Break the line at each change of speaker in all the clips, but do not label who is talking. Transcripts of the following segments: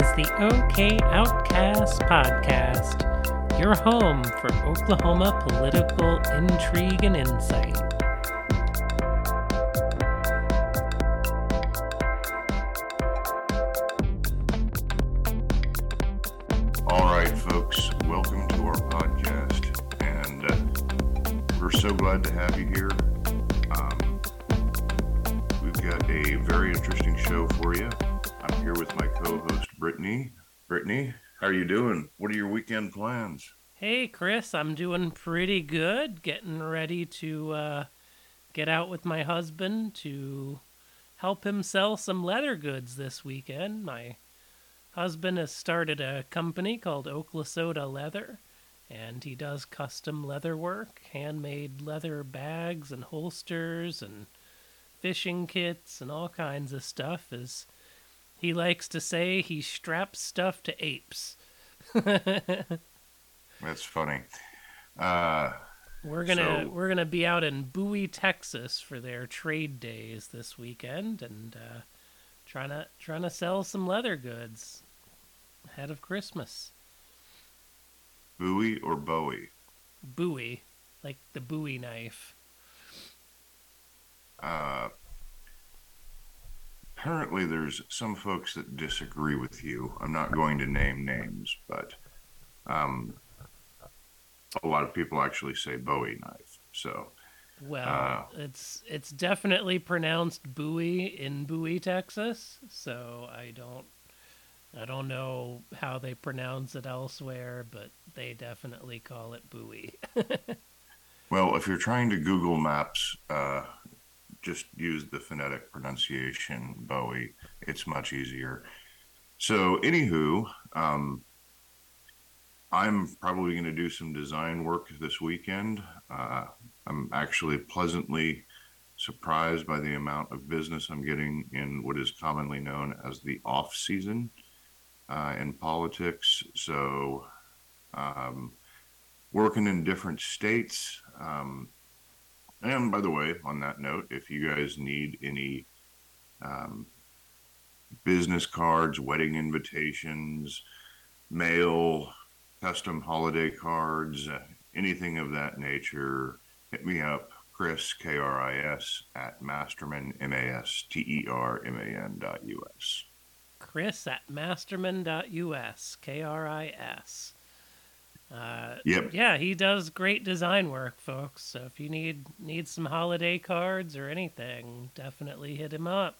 is the OK Outcast Podcast, your home for Oklahoma political intrigue and insight.
Weekend plans?
Hey, Kris, I'm doing pretty good. Getting ready to uh, get out with my husband to help him sell some leather goods this weekend. My husband has started a company called Oklasoda Leather, and he does custom leather work, handmade leather bags and holsters and fishing kits and all kinds of stuff. As he likes to say, he straps stuff to apes.
That's funny. Uh,
We're gonna
So-
we're gonna be out in Bowie, Texas for their trade days this weekend, and uh, trying to trying to sell some leather goods ahead of Christmas.
Bowie or Bowie?
Bowie, like the Bowie knife.
Uh, apparently, there's some folks that disagree with you. I'm not going to name names, but um, a lot of people actually say Bowie knife. So,
Well,
Uh,
it's it's definitely pronounced Bowie in Bowie, Texas. So I don't I don't know how they pronounce it elsewhere, but they definitely call it Bowie.
well, if you're trying to Google Maps, uh, just use the phonetic pronunciation Bowie. It's much easier. So, anywho, um, I'm probably going to do some design work this weekend. Uh, I'm actually pleasantly surprised by the amount of business I'm getting in what is commonly known as the off season uh, in politics. So, um, working in different states. Um, and by the way, on that note, if you guys need any um, business cards, wedding invitations, mail, custom holiday cards, uh, anything of that nature, hit me up, Kris, K R I S, at Masterman, M A S T E R M A N dot U S.
Kris at masterman.us, K R I S. Uh,
Yep.
yeah, he does great design work, folks. So if you need need some holiday cards or anything, definitely hit him up.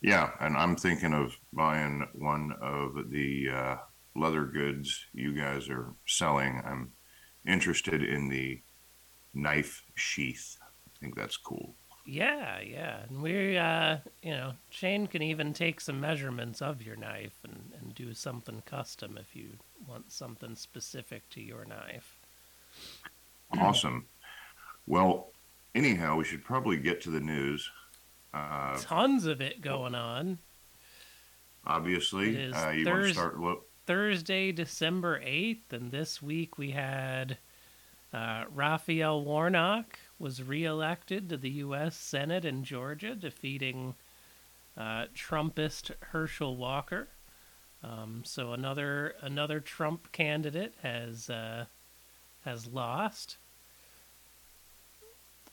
Yeah, and I'm thinking of buying one of the uh, leather goods you guys are selling. I'm interested in the knife sheath. I think that's cool.
Yeah, yeah. And we uh you know, Shane can even take some measurements of your knife and, and do something custom if you want something specific to your knife.
Awesome. Well, anyhow, we should probably get to the news. Uh,
Tons of it going on.
obviously,
It is
uh, you want to start.
Thursday, December 8th, and this week we had uh, Raphael Warnock was reelected to the U.S. Senate in Georgia, defeating uh, Trumpist Herschel Walker. Um, so another another Trump candidate has uh, has lost.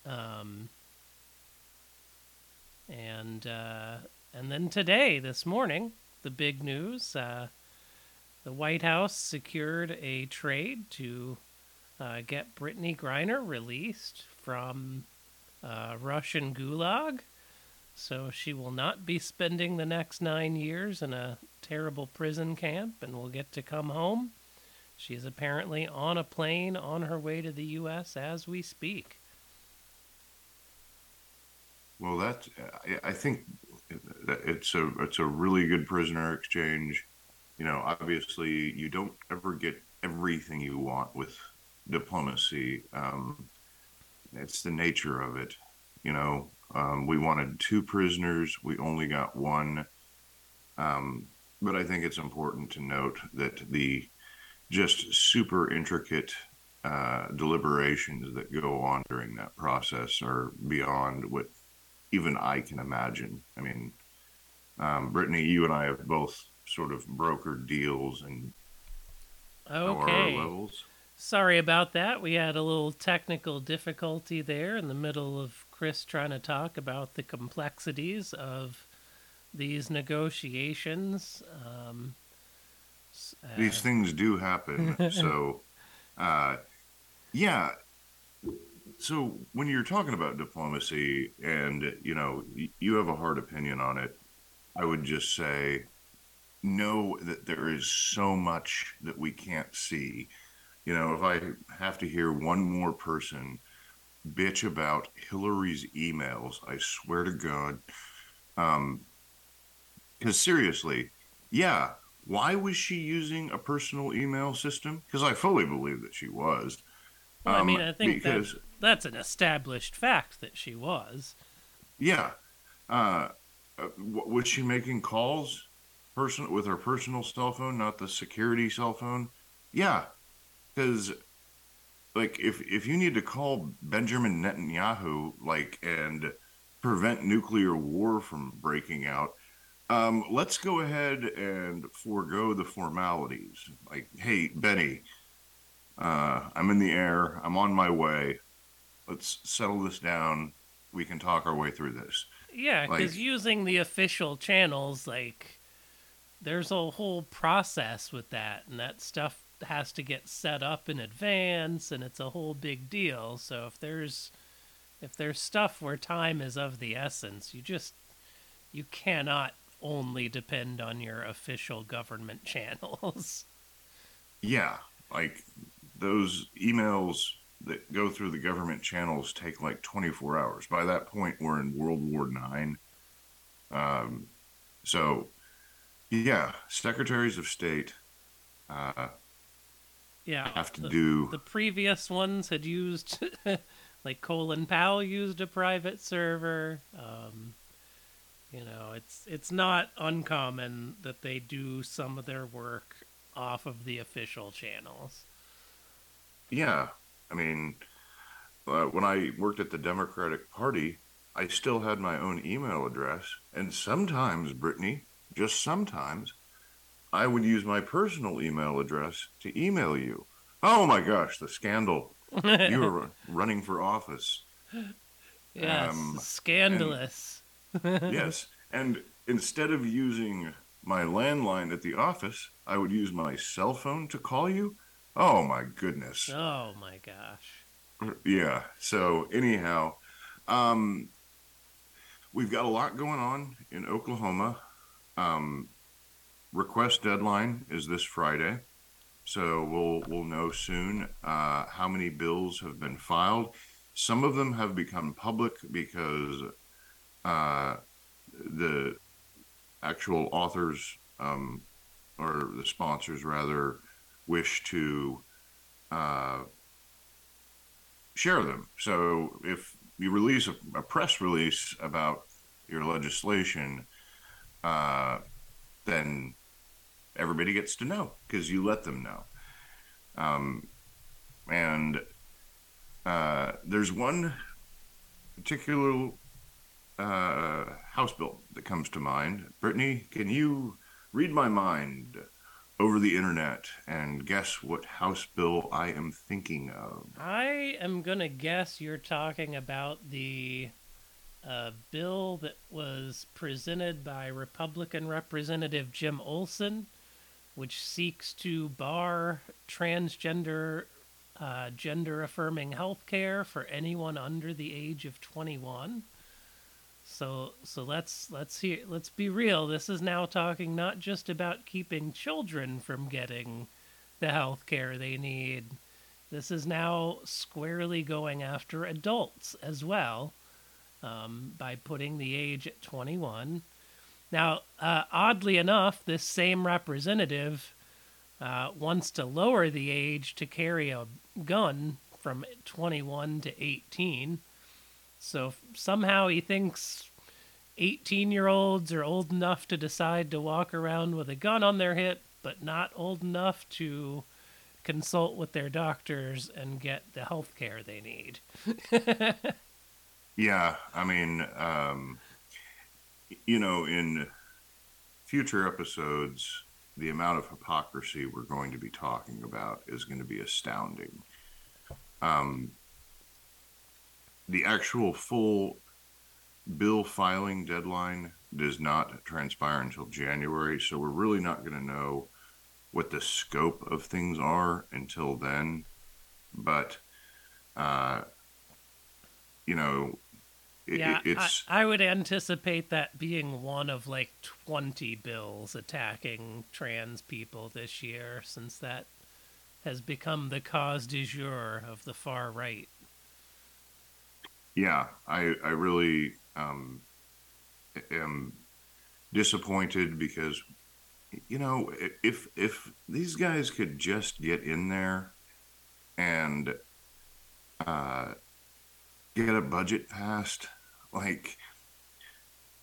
Um, and uh, and then today, this morning, the big news. Uh, the White House secured a trade to uh, get Brittney Griner released from uh, Russian gulag. So she will not be spending the next nine years in a terrible prison camp and will get to come home. She is apparently on a plane on her way to the U.S. as we speak.
well, that I, think it's a it's a really good prisoner exchange. You know, obviously, you don't ever get everything you want with diplomacy. Um, it's the nature of it. You know, um, we wanted two prisoners, we only got one. Um, but I think it's important to note that the just super intricate uh, deliberations that go on during that process are beyond what even I can imagine. I mean, um, Brittany, you and I have both sort of brokered deals and
Okay.
ORR levels.
Sorry about that. We had a little technical difficulty there in the middle of Kris trying to talk about the complexities of these negotiations. Um, s-
These
uh,
things do happen. so, uh, yeah. So when you're talking about diplomacy and, you know, you have a hard opinion on it, I would just say know that there is so much that we can't see. You know, if I have to hear one more person bitch about Hillary's emails, I swear to God, um, because seriously, yeah, why was she using a personal email system? Because I fully believe that she was.
well, I
um,
mean, I think
because-
that, that's an established fact that she was.
Yeah. Uh, uh, was she making calls person with her personal cell phone, not the security cell phone? Yeah, because like if if you need to call Benjamin Netanyahu like and prevent nuclear war from breaking out, um, let's go ahead and forego the formalities. Like, hey, Benny, uh, I'm in the air. I'm on my way. Let's settle this down. We can talk our way through this.
Yeah, because
Like-
using the official channels, like, there's a whole process with that, and that stuff has to get set up in advance, and it's a whole big deal. So if there's if there's stuff where time is of the essence, you just you cannot only depend on your official government channels.
Yeah, like those emails that go through the government channels take like 24 hours. By that point, we're in World War Nine. Um, so, yeah, secretaries of state uh,
yeah,
have to
the,
do.
the previous ones had used like Colin Powell used a private server. Um, you know, it's it's not uncommon that they do some of their work off of the official channels.
Yeah, I mean, uh, when I worked at the Democratic Party, I still had my own email address, and sometimes, Brittany, just sometimes, I would use my personal email address to email you. Oh my gosh, the scandal! You were running for office.
yes,
Um,
scandalous.
Yes, and instead of using my landline at the office, I would use my cell phone to call you. Oh my goodness.
Oh my gosh.
Yeah. So anyhow, um, we've got a lot going on in Oklahoma. Um, request deadline is this Friday, so we'll we'll know soon uh, how many bills have been filed. Some of them have become public because uh, the actual authors um, or the sponsors rather wish to uh, share them. So if you release a, a press release about your legislation, uh, then everybody gets to know because you let them know. Um, and uh, there's one particular uh, House bill that comes to mind. Brittany, can you read my mind over the internet and guess what House bill I am thinking of?
I am gonna guess you're talking about the uh, bill that was presented by Republican Representative Jim Olsen, which seeks to bar transgender, uh, gender affirming health care for anyone under the age of 21. So so let's let's hear let's be real. This is now talking not just about keeping children from getting the health care they need. This is now squarely going after adults as well um, by putting the age at 21. Now, uh, oddly enough, this same representative uh, wants to lower the age to carry a gun from 21 to 18. So somehow he thinks 18 year olds are old enough to decide to walk around with a gun on their hip, but not old enough to consult with their doctors and get the health care they need.
Yeah, I mean, um, you know, in future episodes, the amount of hypocrisy we're going to be talking about is going to be astounding. Um, the actual full bill filing deadline does not transpire until January, so we're really not going to know what the scope of things are until then. But, uh, you know, it,
yeah. I, I, would anticipate that being one of like 20 bills attacking trans people this year, since that has become the cause du jour of the far right.
Yeah, I, I really um, am disappointed because you know if if these guys could just get in there and uh, get a budget passed like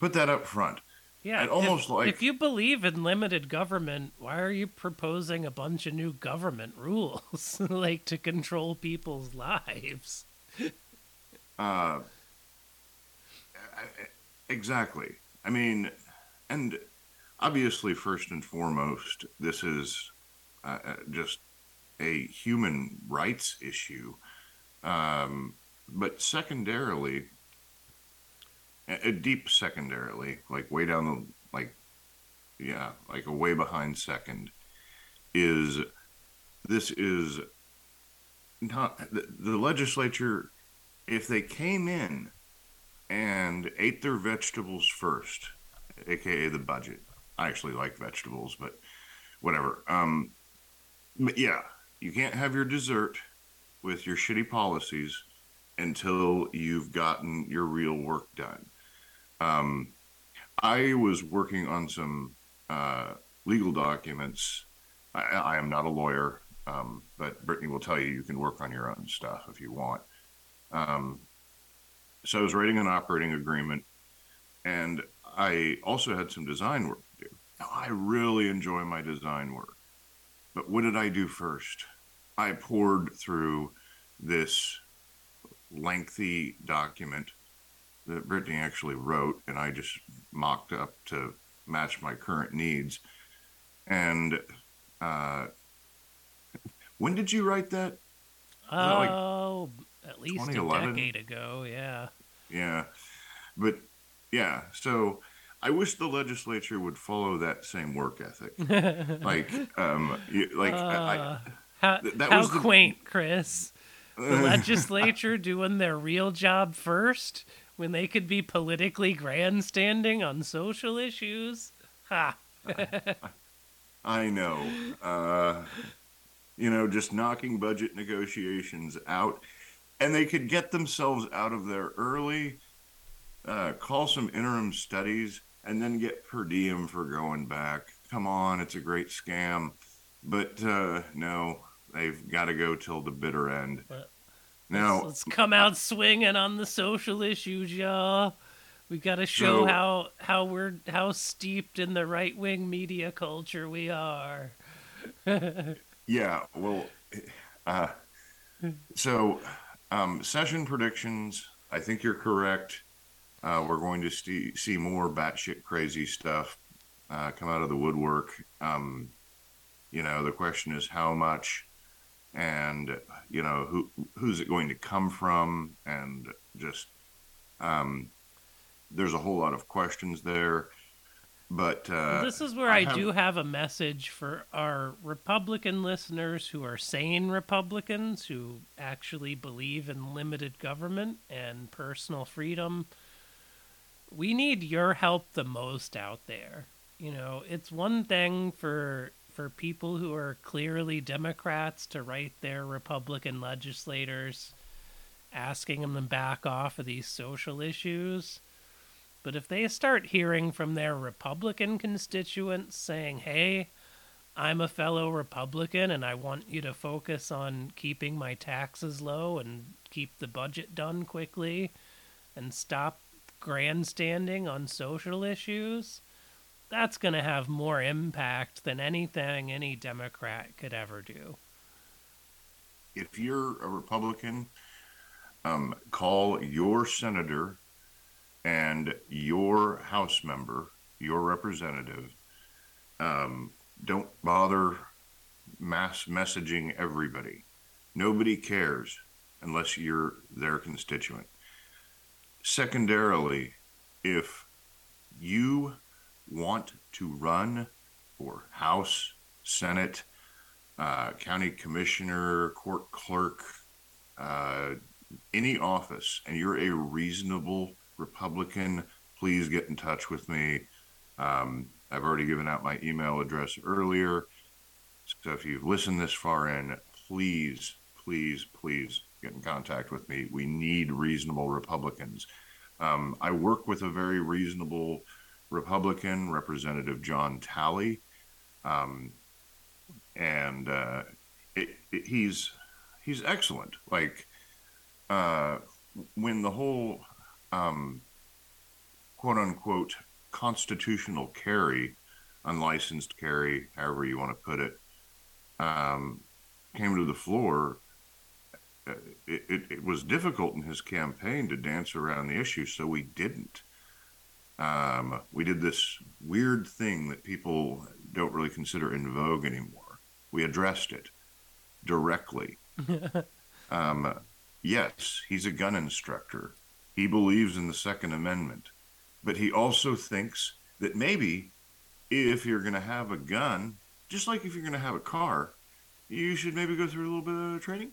put that up front.
Yeah
and almost
if,
like
if you believe in limited government why are you proposing a bunch of new government rules like to control people's lives?
Uh exactly. I mean and obviously, first and foremost, this is uh, uh, just a human rights issue. Um, but secondarily, a, deep secondarily, like way down the, like, yeah, like a way behind second, is this is not the, the legislature, if they came in and ate their vegetables first, aka the budget. I actually like vegetables, but whatever. Um, but yeah, you can't have your dessert with your shitty policies until you've gotten your real work done. Um, I was working on some uh, legal documents. I, I, am not a lawyer, um, but Brittany will tell you you can work on your own stuff if you want. Um, so I was writing an operating agreement, and I also had some design work to do. Now, I really enjoy my design work. But what did I do first? I pored through this lengthy document that Brittany actually wrote, and I just mocked up to match my current needs. And uh, when did you write that?
Oh, like at least a decade ago. Yeah.
Yeah, but yeah. So I wish the legislature would follow that same work ethic. like, um, like uh, I,
how, that how was the, quaint, Kris. The legislature doing their real job first when they could be politically grandstanding on social issues. Ha.
I know. Uh, you know, just knocking budget negotiations out, and they could get themselves out of there early uh, call some interim studies, and then get per diem for going back. Come on, it's a great scam. But uh, no, they've got to go till the bitter end. But now,
let's, let's come out swinging on the social issues, y'all. We got to show so, how how we're how steeped in the right wing media culture we are.
yeah, well, uh, so um, session predictions. I think you're correct. Uh, we're going to see, see more batshit crazy stuff uh, come out of the woodwork. Um, you know, the question is how much, and you know who who's it going to come from, and just um, there's a whole lot of questions there. But uh,
this is where I, I have... do have a message for our Republican listeners who are sane Republicans who actually believe in limited government and personal freedom we need your help the most out there. You know, it's one thing for for people who are clearly Democrats to write their Republican legislators asking them to back off of these social issues. But if they start hearing from their Republican constituents saying, hey, I'm a fellow Republican and I want you to focus on keeping my taxes low and keep the budget done quickly and stop grandstanding on social issues, that's going to have more impact than anything any Democrat could ever do.
If you're a Republican, um, call your senator and your House member, your representative, Um, don't bother mass messaging everybody. Nobody cares unless you're their constituent. Secondarily, if you want to run for House, Senate, uh, county commissioner, court clerk, uh, any office, and you're a reasonable Republican, please get in touch with me. Um, I've already given out my email address earlier. So if you've listened this far in, please, please, please get in contact with me. We need reasonable Republicans. Um, I work with a very reasonable Republican, Representative John Talley. Um, and uh, it, it, he's he's excellent. Like uh, when the whole um, quote unquote constitutional carry, unlicensed carry, however you want to put it, um, came to the floor, uh, it, it, it, was difficult in his campaign to dance around the issue, so we didn't. Um, we did this weird thing that people don't really consider in vogue anymore. We addressed it directly. um, yes, he's a gun instructor. He believes in the Second Amendment, but he also thinks that maybe if you're going to have a gun, just like if you're going to have a car, you should maybe go through a little bit of training.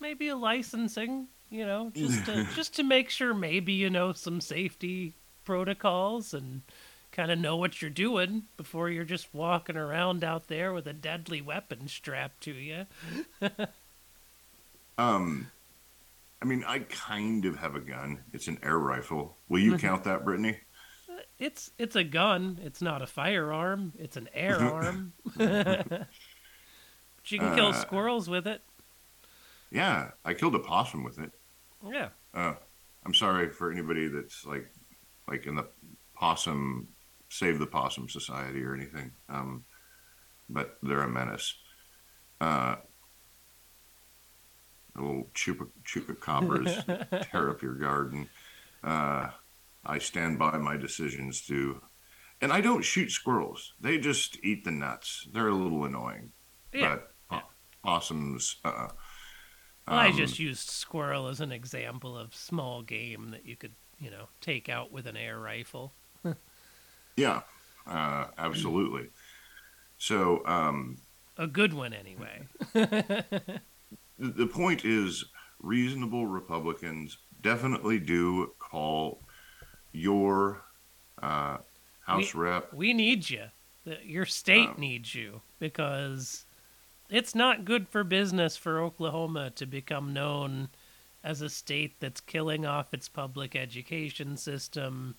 Maybe a licensing, you know, just to, just to make sure maybe you know some safety protocols and kind of know what you're doing before you're just walking around out there with a deadly weapon strapped to you.
um, I mean, I kind of have a gun. It's an air rifle. Will you count that, Brittany?
It's it's a gun. It's not a firearm. It's an air arm. but you can kill uh, squirrels with it.
Yeah, I killed a possum with it.
Yeah.
Uh, I'm sorry for anybody that's like, like in the possum save the possum society or anything. Um, but they're a menace. Uh, a little chupa chupacabras tear up your garden. Uh, I stand by my decisions to, and I don't shoot squirrels. They just eat the nuts. They're a little annoying. Yeah. But possums. Uh,
well, I um, just used squirrel as an example of small game that you could, you know, take out with an air rifle.
yeah, uh, absolutely. So, um,
a good one anyway.
the, point is, reasonable Republicans definitely do call your uh, House
we,
rep.
We need you. Your state um, needs you because it's not good for business for Oklahoma to become known as a state that's killing off its public education system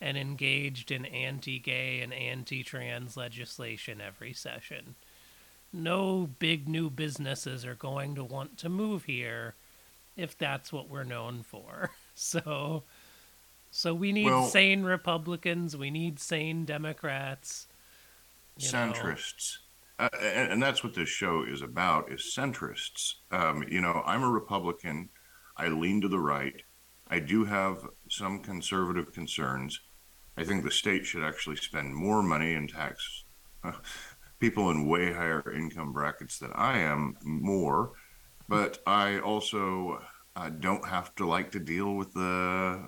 and engaged in anti gay and anti trans legislation every session. No big new businesses are going to want to move here if that's what we're known for. So so we need well, sane Republicans. We need sane Democrats.
Centrists. Uh, and, and, that's what this show is about is centrists. Um, you know, I'm a Republican. I lean to the right. I do have some conservative concerns. I think the state should actually spend more money in tax people in way higher income brackets than I am more. But I also uh, don't have to like to deal with the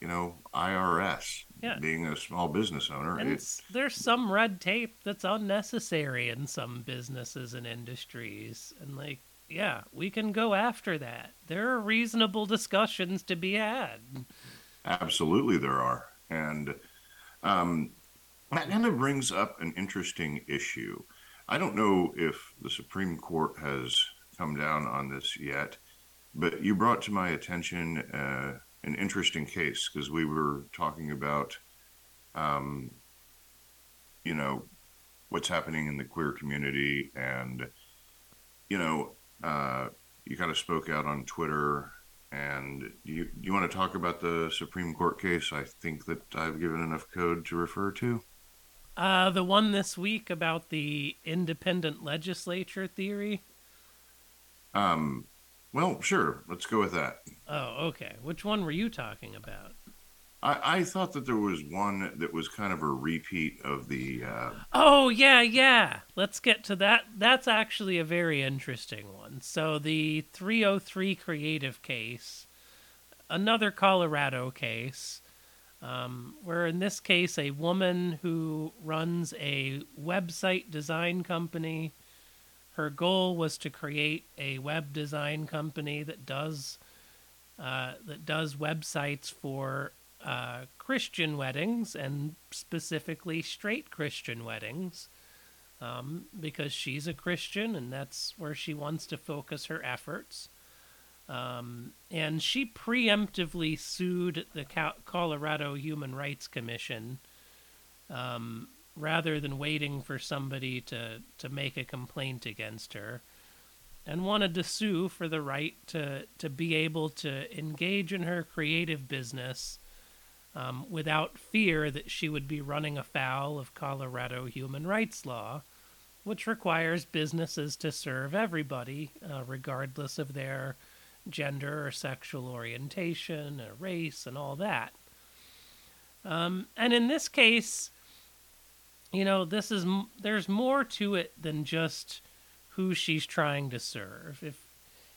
you know, IRS. Yeah. Being a small business owner,
and there's some red tape that's unnecessary in some businesses and industries, and like, yeah, we can go after that. There are reasonable discussions to be had.
Absolutely, there are, and um, that kind of brings up an interesting issue. I don't know if the Supreme Court has come down on this yet, but you brought to my attention. Uh, an interesting case because we were talking about, um, you know, what's happening in the queer community, and you know, uh, you kind of spoke out on Twitter. And you, you want to talk about the Supreme Court case? I think that I've given enough code to refer to.
Uh, the one this week about the independent legislature theory.
Um, well, sure. Let's go with that.
Oh, okay. Which one were you talking about?
I, I thought that there was one that was kind of a repeat of the. Uh...
Oh yeah, yeah. Let's get to that. That's actually a very interesting one. So the 303 creative case, another Colorado case, um, where in this case a woman who runs a website design company. Her goal was to create a web design company that does uh, that does websites for uh, Christian weddings and specifically straight Christian weddings um, because she's a Christian and that's where she wants to focus her efforts. Um, and she preemptively sued the Colorado Human Rights Commission um, rather than waiting for somebody to, to make a complaint against her and wanted to sue for the right to, to be able to engage in her creative business um, without fear that she would be running afoul of Colorado human rights law, which requires businesses to serve everybody, uh, regardless of their gender or sexual orientation, or race, and all that. Um, and in this case, you know, this is there's more to it than just who she's trying to serve. If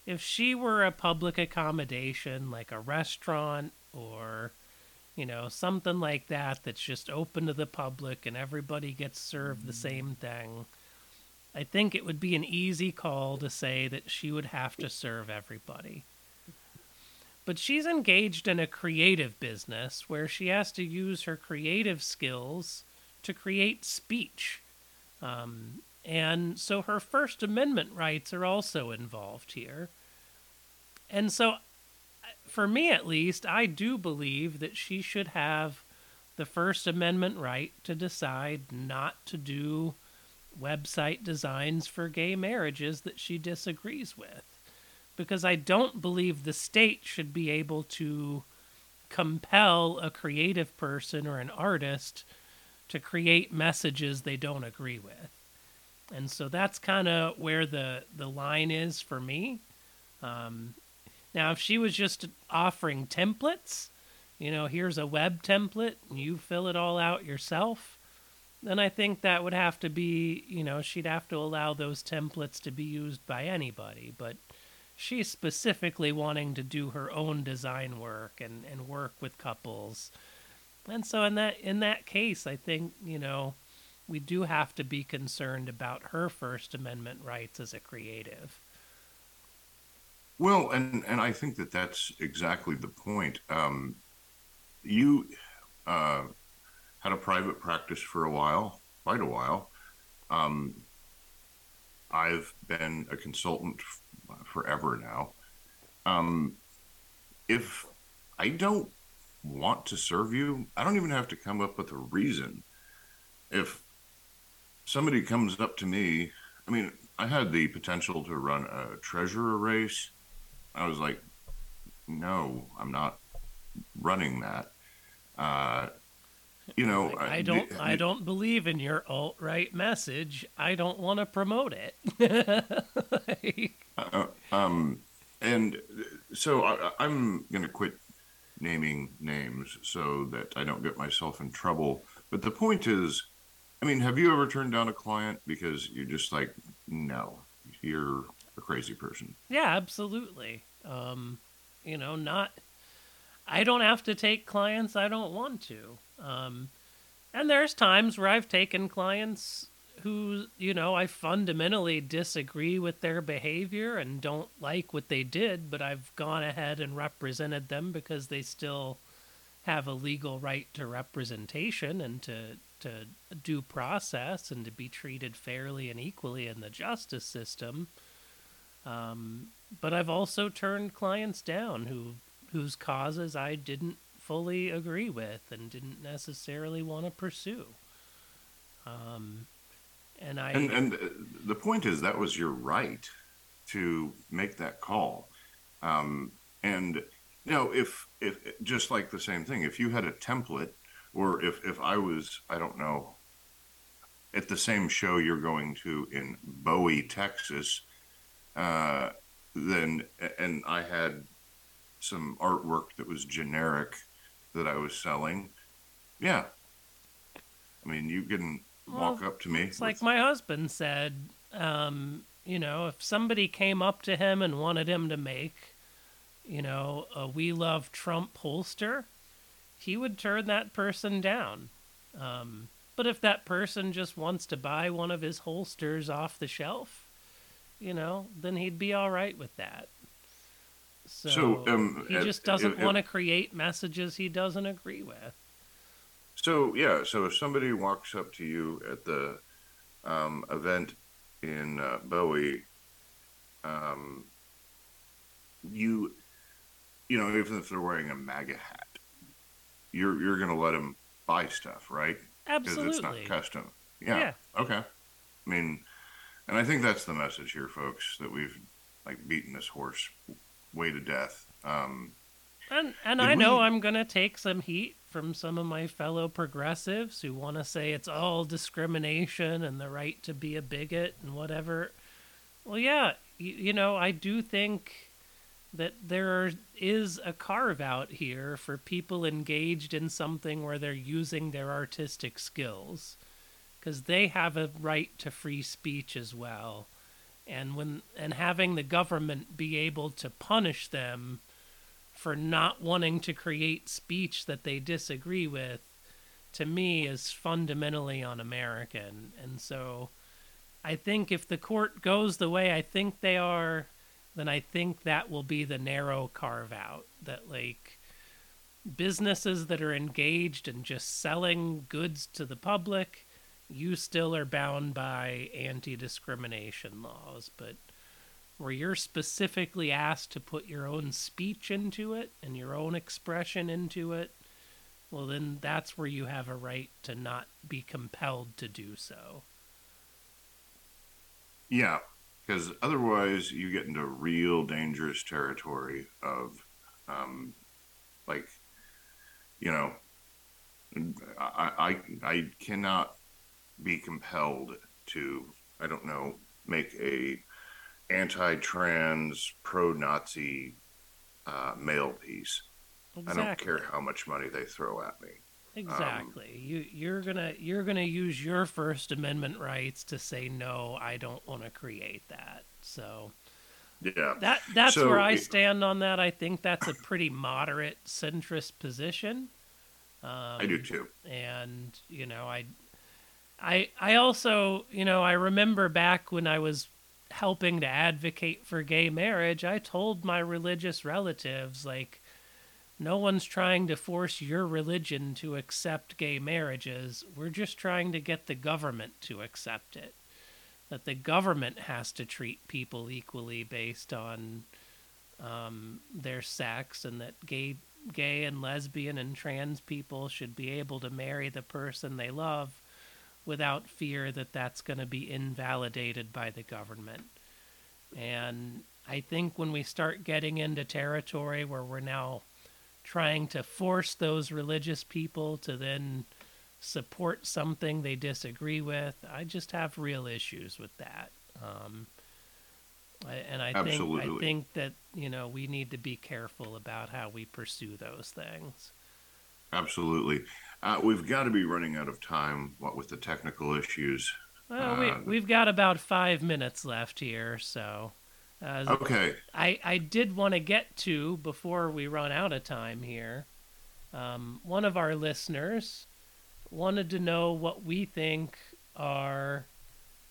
if she were a public accommodation like a restaurant or you know, something like that that's just open to the public and everybody gets served the same thing. I think it would be an easy call to say that she would have to serve everybody. But she's engaged in a creative business where she has to use her creative skills to create speech. Um, and so her First Amendment rights are also involved here. And so for me at least, I do believe that she should have the First Amendment right to decide not to do website designs for gay marriages that she disagrees with. Because I don't believe the state should be able to compel a creative person or an artist to create messages they don't agree with. And so that's kind of where the, the line is for me. Um, now, if she was just offering templates, you know, here's a web template and you fill it all out yourself, then I think that would have to be, you know, she'd have to allow those templates to be used by anybody. But she's specifically wanting to do her own design work and, and work with couples. And so in that in that case, I think, you know, we do have to be concerned about her First Amendment rights as a creative.
Well, and and I think that that's exactly the point. Um, you uh, had a private practice for a while, quite a while. Um, I've been a consultant f- forever now. Um, if I don't want to serve you, I don't even have to come up with a reason. If somebody comes up to me, I mean, I had the potential to run a treasurer race I was like, no, I'm not running that. Uh, you know,
like, I don't, the, I don't believe in your alt right message. I don't want to promote it.
like, uh, um, and so I, I'm going to quit naming names so that I don't get myself in trouble. But the point is, I mean, have you ever turned down a client because you're just like, no, you're a crazy person.
Yeah, absolutely. Um, you know, not. I don't have to take clients I don't want to. Um, and there's times where I've taken clients who, you know, I fundamentally disagree with their behavior and don't like what they did, but I've gone ahead and represented them because they still have a legal right to representation and to to due process and to be treated fairly and equally in the justice system. Um, but I've also turned clients down who whose causes I didn't fully agree with and didn't necessarily want to pursue. Um, and I
and, and the point is that was your right to make that call. Um, and you know, if if just like the same thing, if you had a template, or if if I was, I don't know, at the same show you're going to in Bowie, Texas, uh, then and I had some artwork that was generic that I was selling, yeah. I mean, you can walk
Well,
up to me.
It's like my husband said, um, you know, if somebody came up to him and wanted him to make, you know, a We Love Trump holster, he would turn that person down. Um, but if that person just wants to buy one of his holsters off the shelf, you know, then he'd be all right with that. So,
So, um,
he just doesn't want to create messages he doesn't agree with.
So yeah, so if somebody walks up to you at the um, event in uh, Bowie, um, you you know even if they're wearing a MAGA hat, you're you're gonna let them buy stuff, right?
Absolutely.
Because it's not custom. Yeah.
Yeah.
Okay. I mean, and I think that's the message here, folks, that we've like beaten this horse way to death. Um,
And and I know I'm gonna take some heat from some of my fellow progressives who want to say it's all discrimination and the right to be a bigot and whatever. Well, yeah, you, you know I do think that there is a carve out here for people engaged in something where they're using their artistic skills because they have a right to free speech as well and when and having the government be able to punish them for not wanting to create speech that they disagree with to me is fundamentally un-American. And so I think if the court goes the way I think they are, then I think that will be the narrow carve out that like businesses that are engaged in just selling goods to the public, you still are bound by anti-discrimination laws, but where you're specifically asked to put your own speech into it and your own expression into it, well, then that's where you have a right to not be compelled to do so.
Yeah, because otherwise you get into real dangerous territory of, um, like, you know, I, I I cannot be compelled to I don't know make a anti-trans pro-Nazi uh, mail piece. I don't care how much money they throw at me.
Exactly. you you're gonna you're gonna use your First Amendment rights to say no. I don't want to create that. So
Yeah,
that that's
So
where I stand on that. I think that's a pretty moderate centrist position. Um,
I do too.
and you know i i i also you know i remember back when i was helping to advocate for gay marriage i told my religious relatives like no one's trying to force your religion to accept gay marriages. We're just trying to get the government to accept it. That the government has to treat people equally based on um, their sex and that gay gay and lesbian and trans people should be able to marry the person they love without fear that that's going to be invalidated by the government. And I think when we start getting into territory where we're now trying to force those religious people to then support something they disagree with, I just have real issues with that. Um, and I think I think that you know we need to be careful about how we pursue those things.
Absolutely. Uh, we've got to be running out of time. What with the technical issues?
Well, we,
Uh,
we've got about five minutes left here, so uh,
Okay.
I, I did want to get to before we run out of time here. Um, one of our listeners wanted to know what we think are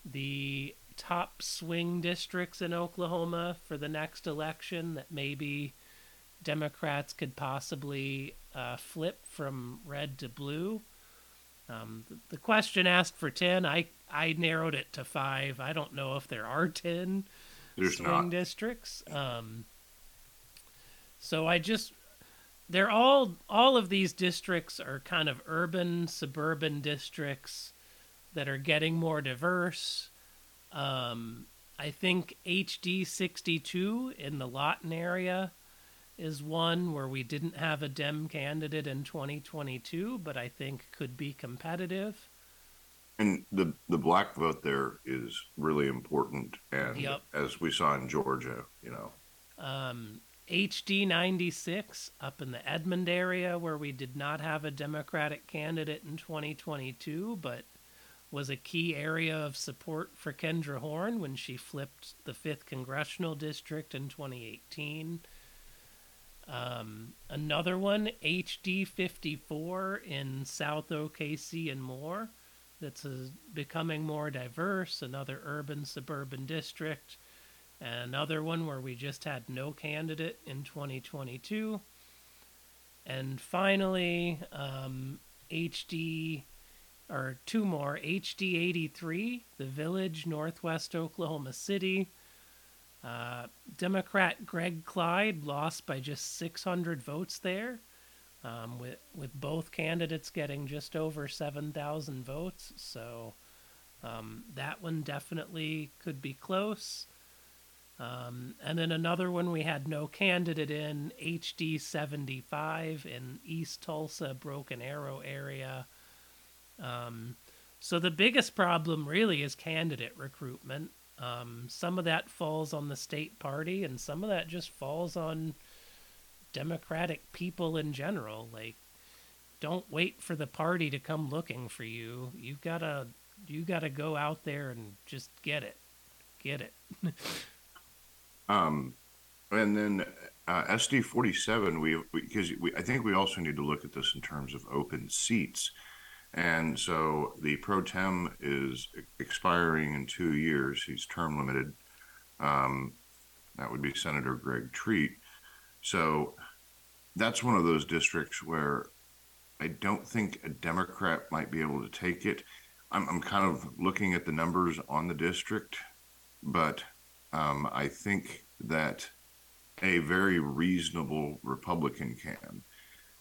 the top swing districts in Oklahoma for the next election that maybe Democrats could possibly uh, flip from red to blue. Um, the, the question asked for 10. I, I narrowed it to five. I don't know if there are 10
There's
swing
not.
districts. Um, so I just they're all all of these districts are kind of urban suburban districts that are getting more diverse. Um, I think HD sixty two in the Lawton area is one where we didn't have a Dem candidate in 2022, but I think could be competitive.
And the the black vote there is really important, and
Yep.
as we saw in Georgia, you know,
Um, HD 96 up in the Edmond area, where we did not have a Democratic candidate in 2022, but was a key area of support for Kendra Horn when she flipped the 5th Congressional District in 2018. Um, another one, HD 54 in South OKC and more, that's a, becoming more diverse, another urban suburban district. Another one where we just had no candidate in 2022. And finally, um, HD, or two more, HD 83, The Village, Northwest Oklahoma City. Uh, Democrat Greg Clyde lost by just 600 votes there, um, with, with both candidates getting just over 7,000 votes. So um, that one definitely could be close. Um, and then another one we had no candidate in HD 75 in East Tulsa, Broken Arrow area. Um, so the biggest problem really is candidate recruitment. Um, some of that falls on the state party, and some of that just falls on Democratic people in general. Like, don't wait for the party to come looking for you. You gotta, you gotta go out there and just get it, get it.
Um, and then uh, SD forty seven, we because I think we also need to look at this in terms of open seats, and so the pro tem is expiring in two years. He's term limited. Um, that would be Senator Greg Treat. So that's one of those districts where I don't think a Democrat might be able to take it. I'm, I'm kind of looking at the numbers on the district, but um, I think that a very reasonable Republican can.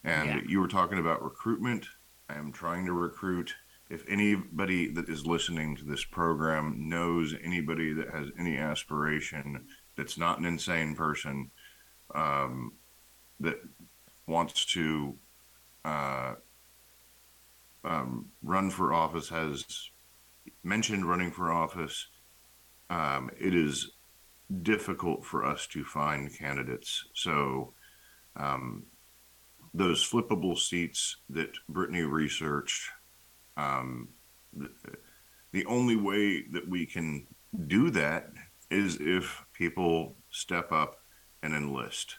And yeah. you were talking about recruitment. I am trying to recruit. If anybody that is listening to this program knows anybody that has any aspiration that's not an insane person um, that wants to uh, um, run for office, has mentioned running for office, um, it is difficult for us to find candidates. So, um, those flippable seats that Brittany researched, um, the, the only way that we can do that is if people step up and enlist.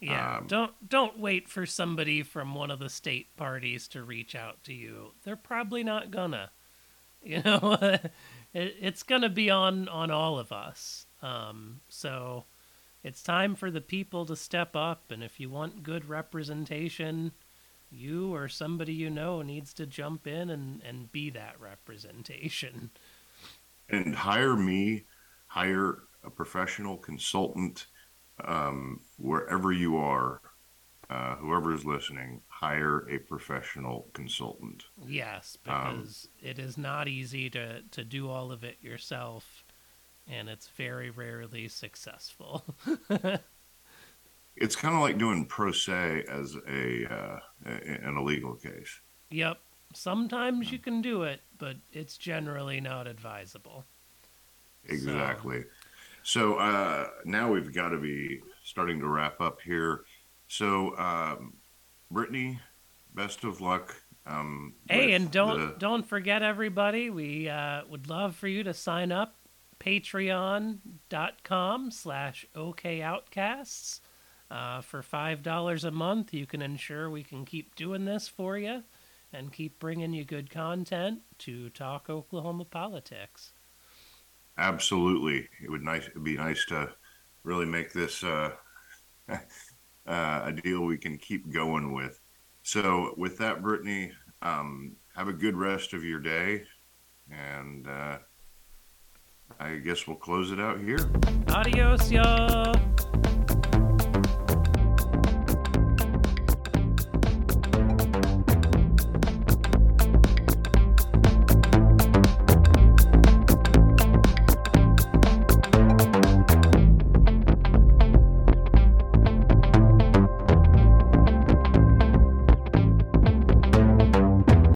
Yeah, um, don't don't wait for somebody from one of the state parties to reach out to you. They're probably not gonna. You know, it, it's gonna be on on all of us. Um, so it's time for the people to step up, and if you want good representation, you or somebody you know needs to jump in and, and be that representation.
And hire me, hire a professional consultant um, wherever you are, uh, whoever is listening, hire a professional consultant.
Yes, um, because um, it is not easy to, to do all of it yourself and it's very rarely successful.
it's kind of like doing pro se as a uh, in a legal case.
Yep. Sometimes you can do it, but it's generally not advisable.
Exactly. So, so uh, now we've got to be starting to wrap up here. So, um, Brittany, best of luck. Um,
hey, and don't the... don't forget everybody. We uh, would love for you to sign up patreon.com slash okoutcasts. Uh, for $5 a month, you can ensure we can keep doing this for you and keep bringing you good content to talk Oklahoma politics.
Absolutely. It would nice it'd be nice to really make this uh, uh, a deal we can keep going with. So with that, Brittany, um, have a good rest of your day and uh, I guess we'll close it out here.
Adios, y'all.